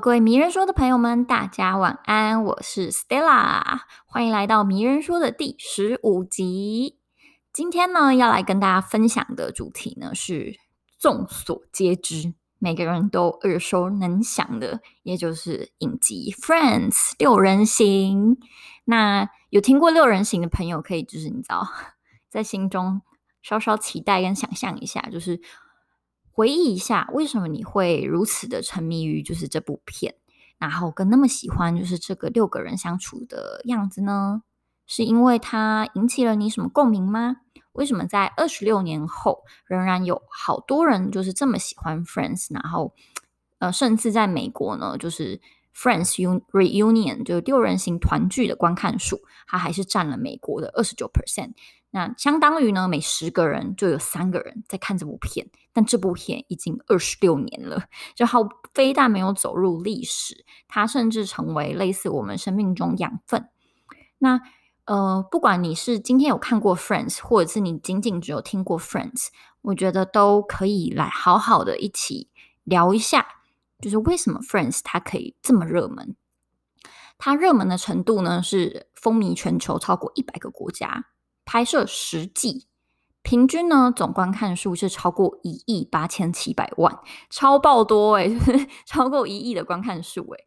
各位迷人说的朋友们，大家晚安，我是 Stella，欢迎来到迷人说的第十五集。今天呢，要来跟大家分享的主题呢是众所皆知，每个人都耳熟能详的，也就是影集《Friends》六人行。那有听过六人行的朋友，可以就是你知道，在心中稍稍期待跟想象一下，就是。回忆一下，为什么你会如此的沉迷于就是这部片，然后跟那么喜欢就是这个六个人相处的样子呢？是因为它引起了你什么共鸣吗？为什么在二十六年后仍然有好多人就是这么喜欢 Friends？然后呃，甚至在美国呢，就是 Friends Reunion 就是六人行团聚的观看数，它还是占了美国的二十九 percent。那相当于呢，每十个人就有三个人在看这部片，但这部片已经二十六年了，就好非但没有走入历史，它甚至成为类似我们生命中养分。那呃，不管你是今天有看过 Friends，或者是你仅仅只有听过 Friends，我觉得都可以来好好的一起聊一下，就是为什么 Friends 它可以这么热门？它热门的程度呢，是风靡全球超过一百个国家。拍摄十季，平均呢总观看数是超过一亿八千七百万，超爆多诶，超过一亿的观看数诶，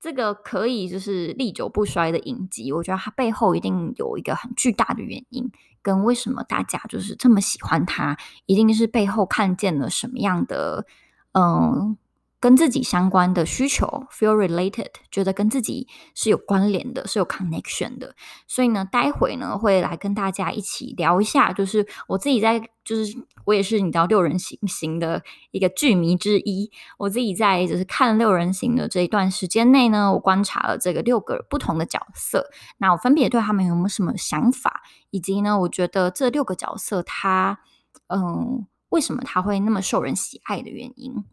这个可以就是历久不衰的影集，我觉得它背后一定有一个很巨大的原因，跟为什么大家就是这么喜欢它，一定是背后看见了什么样的嗯。跟自己相关的需求，feel related，觉得跟自己是有关联的，是有 connection 的。所以呢，待会呢会来跟大家一起聊一下，就是我自己在，就是我也是你知道六人行行的一个剧迷之一。我自己在就是看六人行的这一段时间内呢，我观察了这个六个不同的角色，那我分别对他们有没有什么想法，以及呢，我觉得这六个角色他，嗯，为什么他会那么受人喜爱的原因。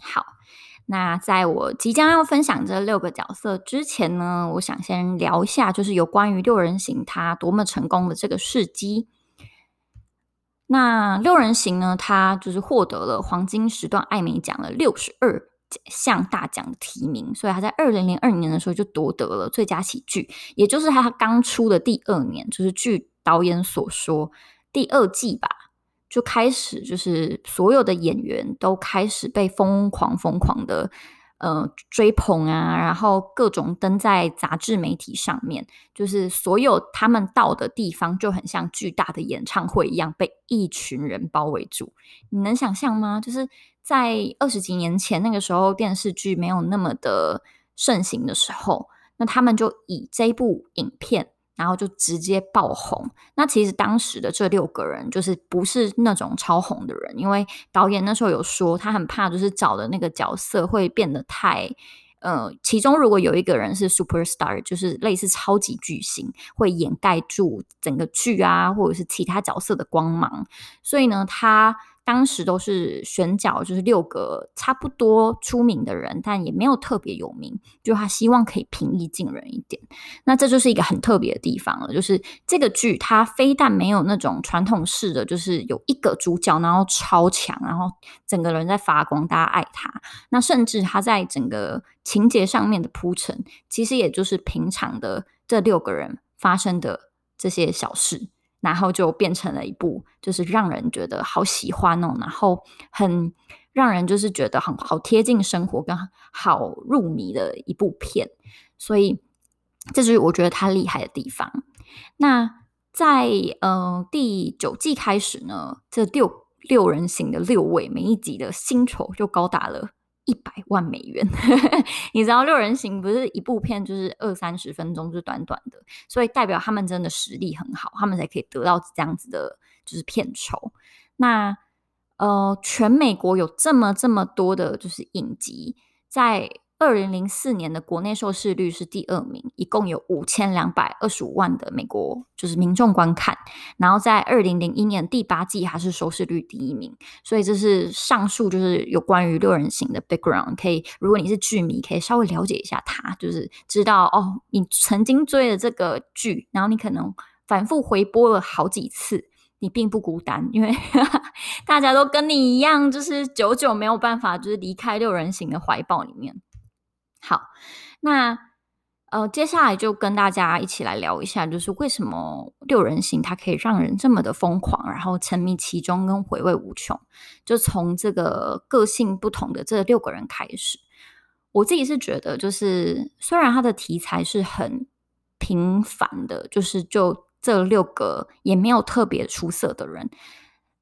好，那在我即将要分享这六个角色之前呢，我想先聊一下，就是有关于六人行它多么成功的这个事迹。那六人行呢，它就是获得了黄金时段艾美奖的六十二项大奖提名，所以他在二零零二年的时候就夺得了最佳喜剧，也就是他刚出的第二年，就是据导演所说，第二季吧。就开始，就是所有的演员都开始被疯狂疯狂的呃追捧啊，然后各种登在杂志媒体上面，就是所有他们到的地方就很像巨大的演唱会一样，被一群人包围住。你能想象吗？就是在二十几年前那个时候，电视剧没有那么的盛行的时候，那他们就以这部影片。然后就直接爆红。那其实当时的这六个人就是不是那种超红的人，因为导演那时候有说，他很怕就是找的那个角色会变得太，呃，其中如果有一个人是 superstar，就是类似超级巨星，会掩盖住整个剧啊，或者是其他角色的光芒。所以呢，他。当时都是选角，就是六个差不多出名的人，但也没有特别有名。就他希望可以平易近人一点，那这就是一个很特别的地方了。就是这个剧，它非但没有那种传统式的，就是有一个主角，然后超强，然后整个人在发光，大家爱他。那甚至他在整个情节上面的铺陈，其实也就是平常的这六个人发生的这些小事。然后就变成了一部，就是让人觉得好喜欢哦，然后很让人就是觉得很好贴近生活跟好入迷的一部片，所以这就是我觉得它厉害的地方。那在呃第九季开始呢，这六六人行的六位，每一集的薪酬就高达了。一百万美元，你知道六人行不是一部片，就是二三十分钟，就短短的，所以代表他们真的实力很好，他们才可以得到这样子的，就是片酬。那呃，全美国有这么这么多的，就是影集在。二零零四年的国内收视率是第二名，一共有五千两百二十五万的美国就是民众观看。然后在二零零一年第八季还是收视率第一名，所以这是上述就是有关于六人行的 background。可以，如果你是剧迷，可以稍微了解一下它，就是知道哦，你曾经追了这个剧，然后你可能反复回播了好几次，你并不孤单，因为 大家都跟你一样，就是久久没有办法，就是离开六人行的怀抱里面。好，那呃，接下来就跟大家一起来聊一下，就是为什么六人行它可以让人这么的疯狂，然后沉迷其中跟回味无穷。就从这个个性不同的这六个人开始，我自己是觉得，就是虽然它的题材是很平凡的，就是就。这六个也没有特别出色的人，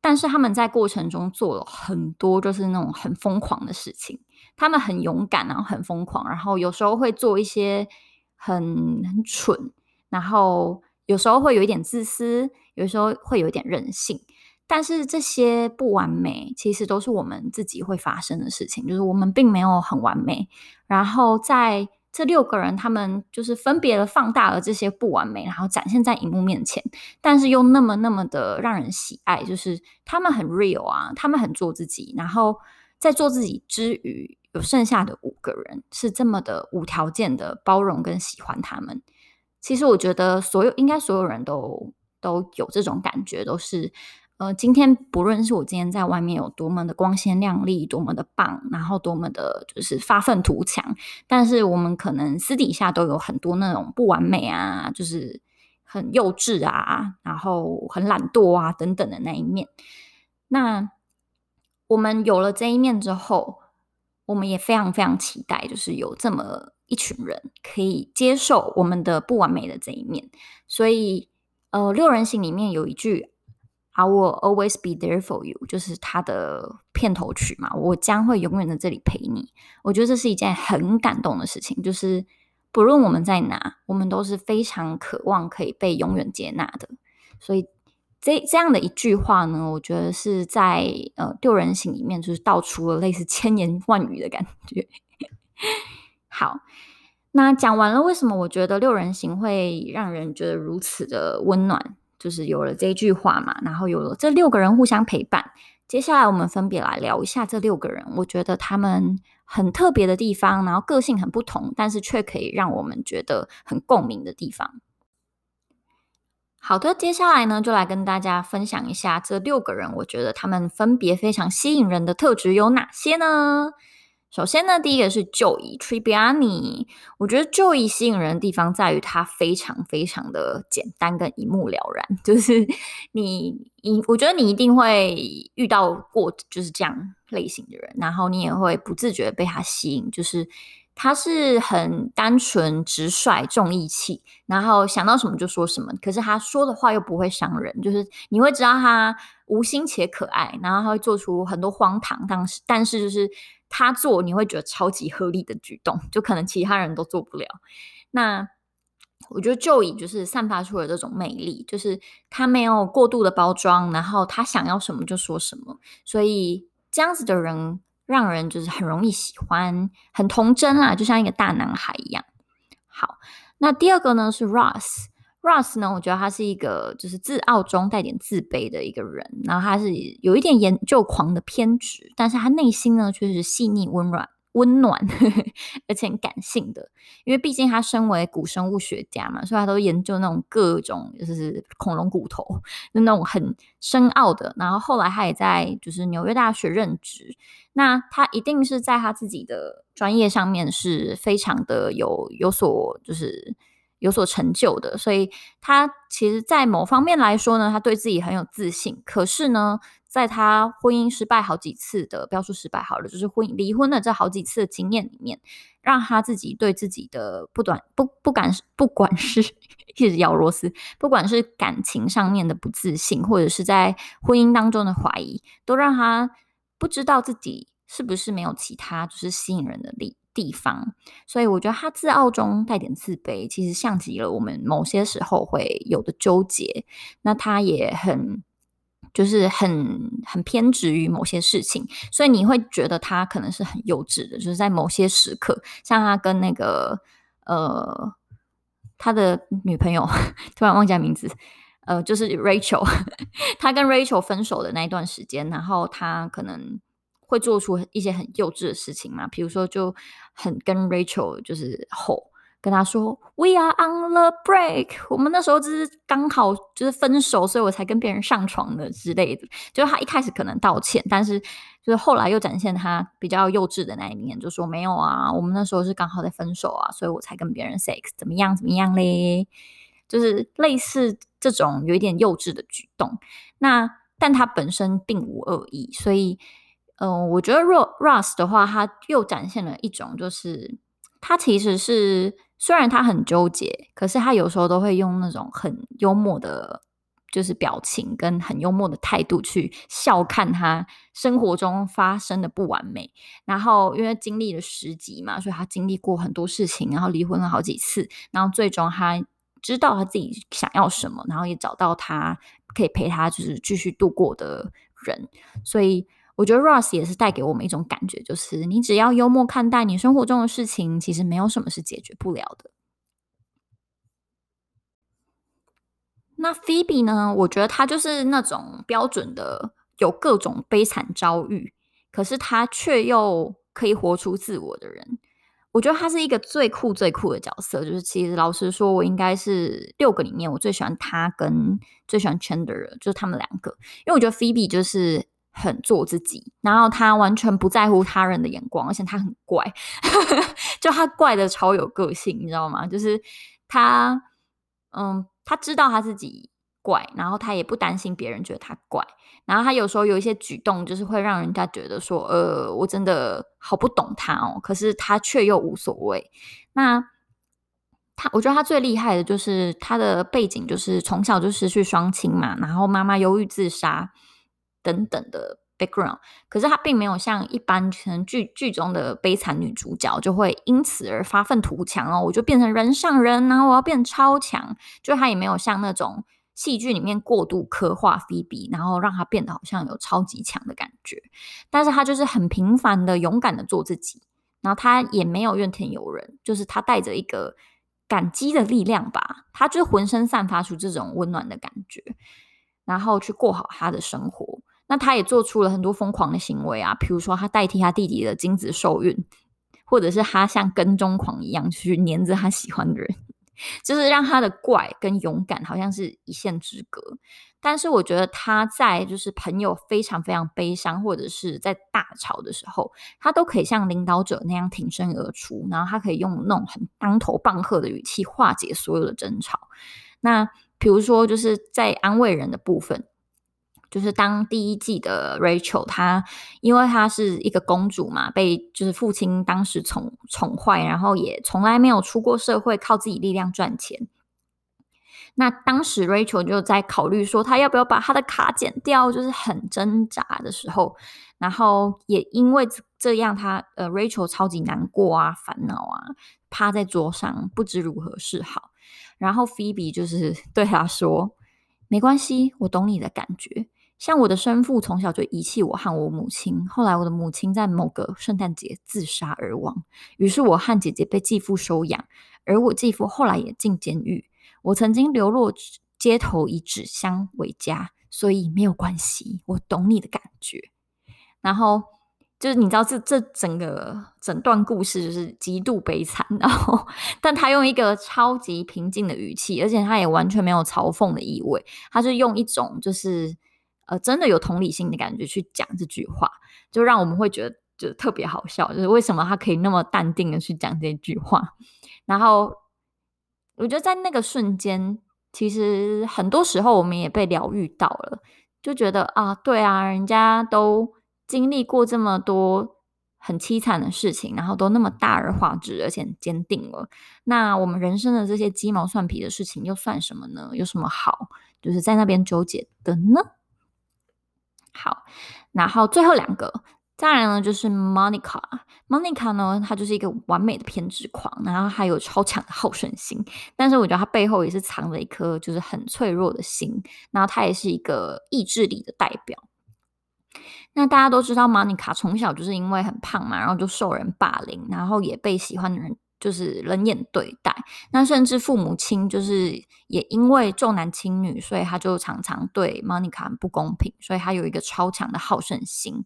但是他们在过程中做了很多，就是那种很疯狂的事情。他们很勇敢，然后很疯狂，然后有时候会做一些很很蠢，然后有时候会有一点自私，有时候会有一点任性。但是这些不完美，其实都是我们自己会发生的事情，就是我们并没有很完美。然后在这六个人，他们就是分别的放大了这些不完美，然后展现在荧幕面前，但是又那么那么的让人喜爱。就是他们很 real 啊，他们很做自己，然后在做自己之余，有剩下的五个人是这么的无条件的包容跟喜欢他们。其实我觉得，所有应该所有人都都有这种感觉，都是。呃，今天不论是我今天在外面有多么的光鲜亮丽，多么的棒，然后多么的就是发愤图强，但是我们可能私底下都有很多那种不完美啊，就是很幼稚啊，然后很懒惰啊等等的那一面。那我们有了这一面之后，我们也非常非常期待，就是有这么一群人可以接受我们的不完美的这一面。所以，呃，六人行里面有一句。I will always be there for you，就是他的片头曲嘛。我将会永远在这里陪你。我觉得这是一件很感动的事情，就是不论我们在哪，我们都是非常渴望可以被永远接纳的。所以这这样的一句话呢，我觉得是在呃六人行里面就是道出了类似千言万语的感觉。好，那讲完了为什么我觉得六人行会让人觉得如此的温暖。就是有了这句话嘛，然后有了这六个人互相陪伴。接下来我们分别来聊一下这六个人，我觉得他们很特别的地方，然后个性很不同，但是却可以让我们觉得很共鸣的地方。好的，接下来呢，就来跟大家分享一下这六个人，我觉得他们分别非常吸引人的特质有哪些呢？首先呢，第一个是 Joy Tribiani，。我觉得 Joy 吸引人的地方在于他非常非常的简单跟一目了然，就是你你，我觉得你一定会遇到过就是这样类型的人，然后你也会不自觉被他吸引，就是他是很单纯、直率、重义气，然后想到什么就说什么，可是他说的话又不会伤人，就是你会知道他无心且可爱，然后他会做出很多荒唐，但是但是就是。他做你会觉得超级合理的举动，就可能其他人都做不了。那我觉得就以就是散发出了这种魅力，就是他没有过度的包装，然后他想要什么就说什么，所以这样子的人让人就是很容易喜欢，很童真啊，就像一个大男孩一样。好，那第二个呢是 Ross。Ross 呢，我觉得他是一个就是自傲中带点自卑的一个人，然后他是有一点研究狂的偏执，但是他内心呢却是细腻温软、温暖，而且感性的。因为毕竟他身为古生物学家嘛，所以他都研究那种各种就是恐龙骨头，就那种很深奥的。然后后来他也在就是纽约大学任职，那他一定是在他自己的专业上面是非常的有有所就是。有所成就的，所以他其实，在某方面来说呢，他对自己很有自信。可是呢，在他婚姻失败好几次的，不要说失败好了，就是婚姻离婚的这好几次的经验里面，让他自己对自己的不短不不敢，不管是一直咬螺丝，不管是感情上面的不自信，或者是在婚姻当中的怀疑，都让他不知道自己是不是没有其他就是吸引人的力。地方，所以我觉得他自傲中带点自卑，其实像极了我们某些时候会有的纠结。那他也很，就是很很偏执于某些事情，所以你会觉得他可能是很幼稚的。就是在某些时刻，像他跟那个呃他的女朋友突然忘记名字，呃，就是 Rachel，他跟 Rachel 分手的那一段时间，然后他可能。会做出一些很幼稚的事情嘛？比如说就很跟 Rachel 就是吼，跟他说 “We are on the break”，我们那时候就是刚好就是分手，所以我才跟别人上床的之类的。就是他一开始可能道歉，但是就是后来又展现他比较幼稚的那一面，就说没有啊，我们那时候是刚好在分手啊，所以我才跟别人 sex，怎么样怎么样嘞？就是类似这种有一点幼稚的举动。那但他本身并无恶意，所以嗯、我觉得若 Russ 的话，他又展现了一种就是他其实是。虽然他很纠结，可是他有时候都会用那种很幽默的，就是表情跟很幽默的态度去笑看他生活中发生的不完美。然后因为经历了十集嘛，所以他经历过很多事情，然后离婚了好几次，然后最终他知道他自己想要什么，然后也找到他可以陪他就是继续度过的人，所以。我觉得 Ross 也是带给我们一种感觉，就是你只要幽默看待你生活中的事情，其实没有什么是解决不了的。那 Phoebe 呢？我觉得她就是那种标准的有各种悲惨遭遇，可是她却又可以活出自我的人。我觉得她是一个最酷最酷的角色。就是其实老实说，我应该是六个里面我最喜欢她跟最喜欢 Chandler，就是他们两个，因为我觉得 Phoebe 就是。很做自己，然后他完全不在乎他人的眼光，而且他很怪，就他怪的超有个性，你知道吗？就是他，嗯，他知道他自己怪，然后他也不担心别人觉得他怪，然后他有时候有一些举动，就是会让人家觉得说，呃，我真的好不懂他哦，可是他却又无所谓。那他，我觉得他最厉害的就是他的背景，就是从小就失去双亲嘛，然后妈妈忧郁自杀。等等的 background，可是她并没有像一般可能剧剧中的悲惨女主角，就会因此而发愤图强哦，我就变成人上人，然后我要变超强。就她也没有像那种戏剧里面过度刻画菲比，然后让她变得好像有超级强的感觉。但是她就是很平凡的、勇敢的做自己，然后她也没有怨天尤人，就是她带着一个感激的力量吧，她就浑身散发出这种温暖的感觉，然后去过好她的生活。那他也做出了很多疯狂的行为啊，比如说他代替他弟弟的精子受孕，或者是他像跟踪狂一样去黏着他喜欢的人，就是让他的怪跟勇敢好像是一线之隔。但是我觉得他在就是朋友非常非常悲伤，或者是在大吵的时候，他都可以像领导者那样挺身而出，然后他可以用那种很当头棒喝的语气化解所有的争吵。那比如说就是在安慰人的部分。就是当第一季的 Rachel，她因为她是一个公主嘛，被就是父亲当时宠宠坏，然后也从来没有出过社会，靠自己力量赚钱。那当时 Rachel 就在考虑说，她要不要把她的卡剪掉，就是很挣扎的时候，然后也因为这样，她呃 Rachel 超级难过啊，烦恼啊，趴在桌上不知如何是好。然后 Phoebe 就是 对她说：“没关系，我懂你的感觉。”像我的生父从小就遗弃我和我母亲，后来我的母亲在某个圣诞节自杀而亡，于是我和姐姐被继父收养，而我继父后来也进监狱。我曾经流落街头，以纸箱为家，所以没有关系，我懂你的感觉。然后就是你知道这这整个整段故事就是极度悲惨，然后但他用一个超级平静的语气，而且他也完全没有嘲讽的意味，他是用一种就是。呃，真的有同理心的感觉去讲这句话，就让我们会觉得就特别好笑。就是为什么他可以那么淡定的去讲这句话？然后我觉得在那个瞬间，其实很多时候我们也被疗愈到了，就觉得啊，对啊，人家都经历过这么多很凄惨的事情，然后都那么大而化之，而且坚定了。那我们人生的这些鸡毛蒜皮的事情又算什么呢？有什么好就是在那边纠结的呢？好，然后最后两个，再来呢就是 Monica。Monica 呢，她就是一个完美的偏执狂，然后还有超强的好胜心。但是我觉得她背后也是藏着一颗就是很脆弱的心。然后她也是一个意志力的代表。那大家都知道，Monica 从小就是因为很胖嘛，然后就受人霸凌，然后也被喜欢的人就是冷眼对待。那甚至父母亲就是也因为重男轻女，所以他就常常对 Monica 很不公平，所以他有一个超强的好胜心。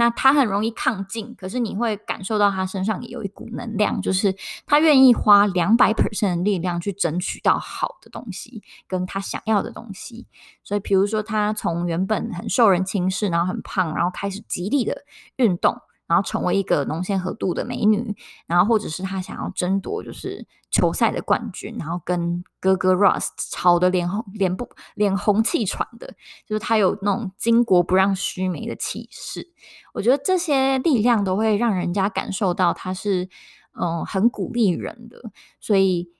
那他很容易抗进，可是你会感受到他身上也有一股能量，就是他愿意花两百 percent 的力量去争取到好的东西，跟他想要的东西。所以，比如说他从原本很受人轻视，然后很胖，然后开始极力的运动。然后成为一个穠纤合度的美女，然后或者是她想要争夺就是球赛的冠军，然后跟哥哥 Ross 吵得脸红脸不脸红气喘的，就是她有那种巾帼不让须眉的气势。我觉得这些力量都会让人家感受到她是嗯很鼓励人的，所以。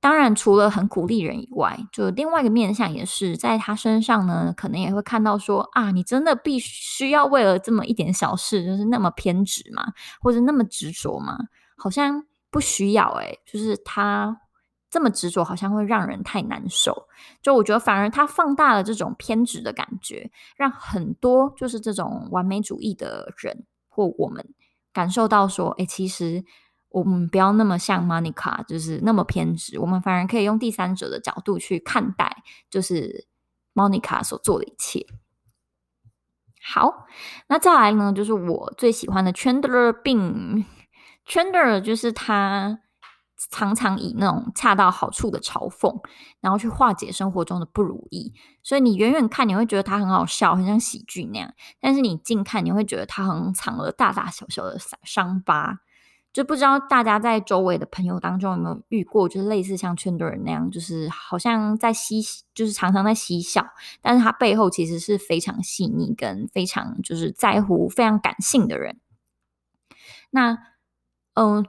当然，除了很鼓励人以外，就另外一个面向也是在他身上呢，可能也会看到说啊，你真的必须要为了这么一点小事，就是那么偏执吗？或者那么执着吗？好像不需要诶，就是他这么执着，好像会让人太难受。就我觉得，反而他放大了这种偏执的感觉，让很多就是这种完美主义的人或我们感受到说，诶，其实。我们不要那么像 Monica，就是那么偏执。我们反而可以用第三者的角度去看待，就是 Monica 所做的一切。好，那再来呢，就是我最喜欢的 Chandler 病。Chandler 就是他常常以那种恰到好处的嘲讽，然后去化解生活中的不如意。所以你远远看，你会觉得他很好笑，很像喜剧那样；但是你近看，你会觉得他很藏了大大小小的伤疤。就不知道大家在周围的朋友当中有没有遇过，就是类似像 Chandler 那样，就是好像在嬉，就是常常在嬉笑，但是他背后其实是非常细腻跟非常就是在乎、非常感性的人。那嗯、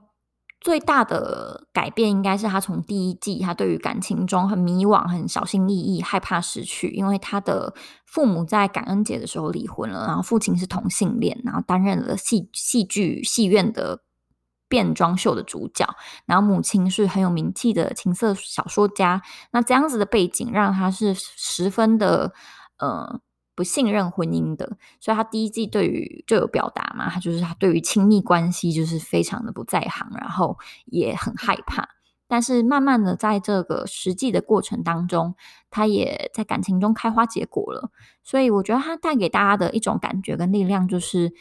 最大的改变应该是他从第一季，他对于感情中很迷惘、很小心翼翼、害怕失去，因为他的父母在感恩节的时候离婚了，然后父亲是同性恋，然后担任了戏戏剧戏院的。变装秀的主角，然后母亲是很有名气的情色小说家。那这样子的背景，让他是十分的呃不信任婚姻的。所以他第一季对于就有表达嘛，他就是他对于亲密关系就是非常的不在行，然后也很害怕。但是慢慢的在这个实际的过程当中，他也在感情中开花结果了。所以我觉得他带给大家的一种感觉跟力量就是。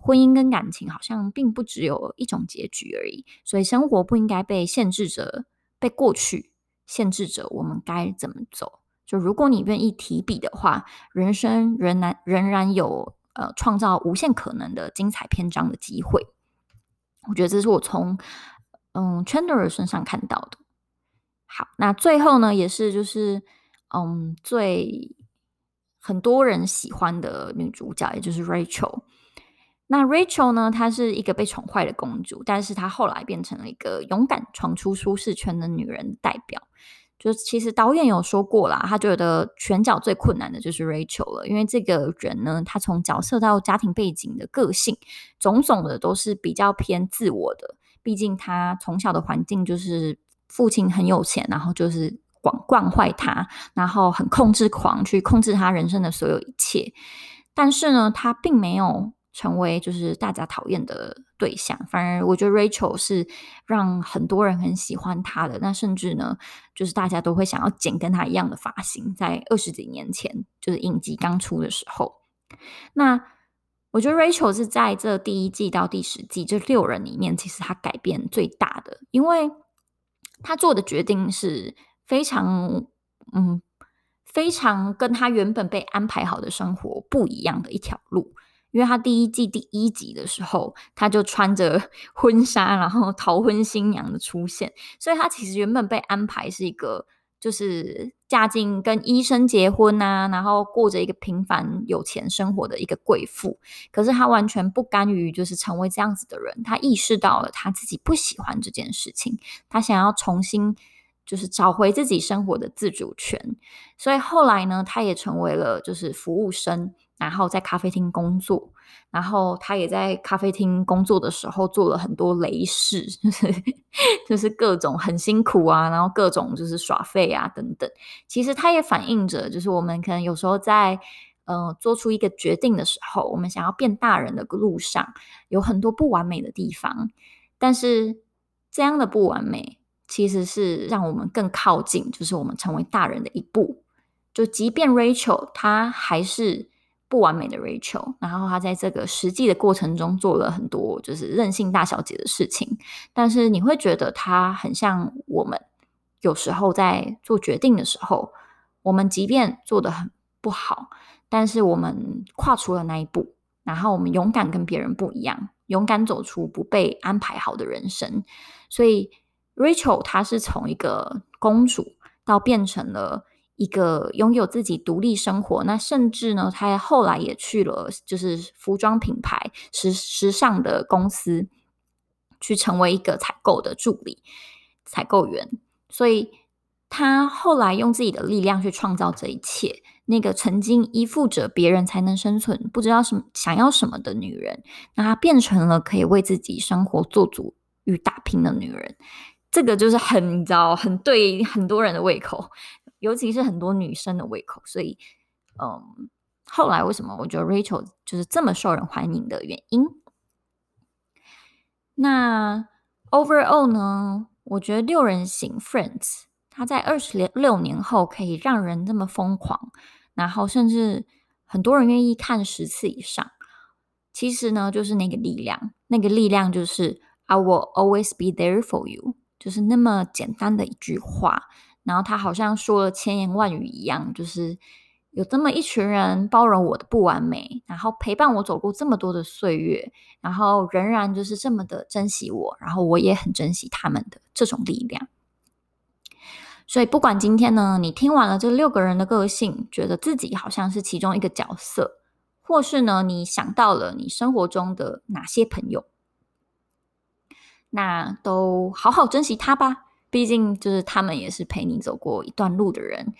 婚姻跟感情好像并不只有一种结局而已，所以生活不应该被限制着，被过去限制着，我们该怎么走？就如果你愿意提笔的话，人生仍然仍然有呃创造无限可能的精彩篇章的机会。我觉得这是我从嗯 Chandler 身上看到的。好，那最后呢，也是就是嗯最很多人喜欢的女主角，也就是 Rachel。那 Rachel 呢？她是一个被宠坏的公主，但是她后来变成了一个勇敢闯出舒适圈的女人代表。就其实导演有说过啦，他觉得选角最困难的就是 Rachel 了，因为这个人呢，她从角色到家庭背景的个性，种种的都是比较偏自我的。毕竟她从小的环境就是父亲很有钱，然后就是惯惯坏她，然后很控制狂，去控制她人生的所有一切。但是呢，她并没有。成为就是大家讨厌的对象，反而我觉得 Rachel 是让很多人很喜欢她的。那甚至呢，就是大家都会想要剪跟她一样的发型。在二十几年前，就是影集刚出的时候，那我觉得 Rachel 是在这第一季到第十季这六人里面，其实她改变最大的，因为她做的决定是非常嗯，非常跟她原本被安排好的生活不一样的一条路。因为他第一季第一集的时候，他就穿着 婚纱，然后逃婚新娘的出现，所以他其实原本被安排是一个，就是嫁进跟医生结婚啊，然后过着一个平凡有钱生活的一个贵妇。可是他完全不甘于就是成为这样子的人，他意识到了他自己不喜欢这件事情，他想要重新就是找回自己生活的自主权，所以后来呢，他也成为了就是服务生。然后在咖啡厅工作，然后他也在咖啡厅工作的时候做了很多雷事，就是各种很辛苦啊，然后各种就是耍废啊等等。其实他也反映着，就是我们可能有时候在呃做出一个决定的时候，我们想要变大人的路上有很多不完美的地方，但是这样的不完美，其实是让我们更靠近，就是我们成为大人的一步。就即便 Rachel 她还是不完美的 Rachel，然后她在这个实际的过程中做了很多就是任性大小姐的事情，但是你会觉得她很像我们，有时候在做决定的时候，我们即便做得很不好，但是我们跨出了那一步，然后我们勇敢跟别人不一样，勇敢走出不被安排好的人生。所以 Rachel 她是从一个公主到变成了。一个拥有自己独立生活，那甚至呢，他后来也去了，就是服装品牌时时尚的公司，去成为一个采购的助理、采购员。所以，他后来用自己的力量去创造这一切。那个曾经依附着别人才能生存、不知道什么想要什么的女人，那她变成了可以为自己生活做主与打拼的女人。这个就是很，你知道，很对很多人的胃口。尤其是很多女生的胃口，所以，嗯，后来为什么我觉得 Rachel 就是这么受人欢迎的原因？那 overall 呢？我觉得六人行 Friends，它在二十六年后可以让人这么疯狂，然后甚至很多人愿意看十次以上。其实呢，就是那个力量，那个力量就是 I will always be there for you，就是那么简单的一句话。然后他好像说了千言万语一样，就是有这么一群人包容我的不完美，然后陪伴我走过这么多的岁月，然后仍然就是这么的珍惜我，然后我也很珍惜他们的这种力量。所以不管今天呢，你听完了这六个人的个性，觉得自己好像是其中一个角色，或是呢，你想到了你生活中的哪些朋友，那都好好珍惜他吧。毕竟，就是他们也是陪你走过一段路的人。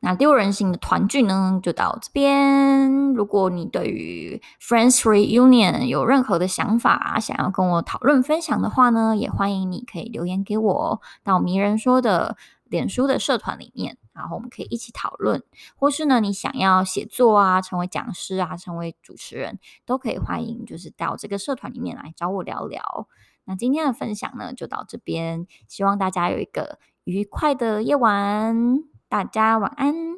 那六人行的团聚呢，就到这边。如果你对于 Friends Reunion 有任何的想法，想要跟我讨论分享的话呢，也欢迎你可以留言给我，到迷人说的脸书的社团里面，然后我们可以一起讨论。或是呢，你想要写作啊，成为讲师啊，成为主持人，都可以欢迎，就是到这个社团里面来找我聊聊。那今天的分享呢就到这边希望大家有一个愉快的夜晚大家晚安。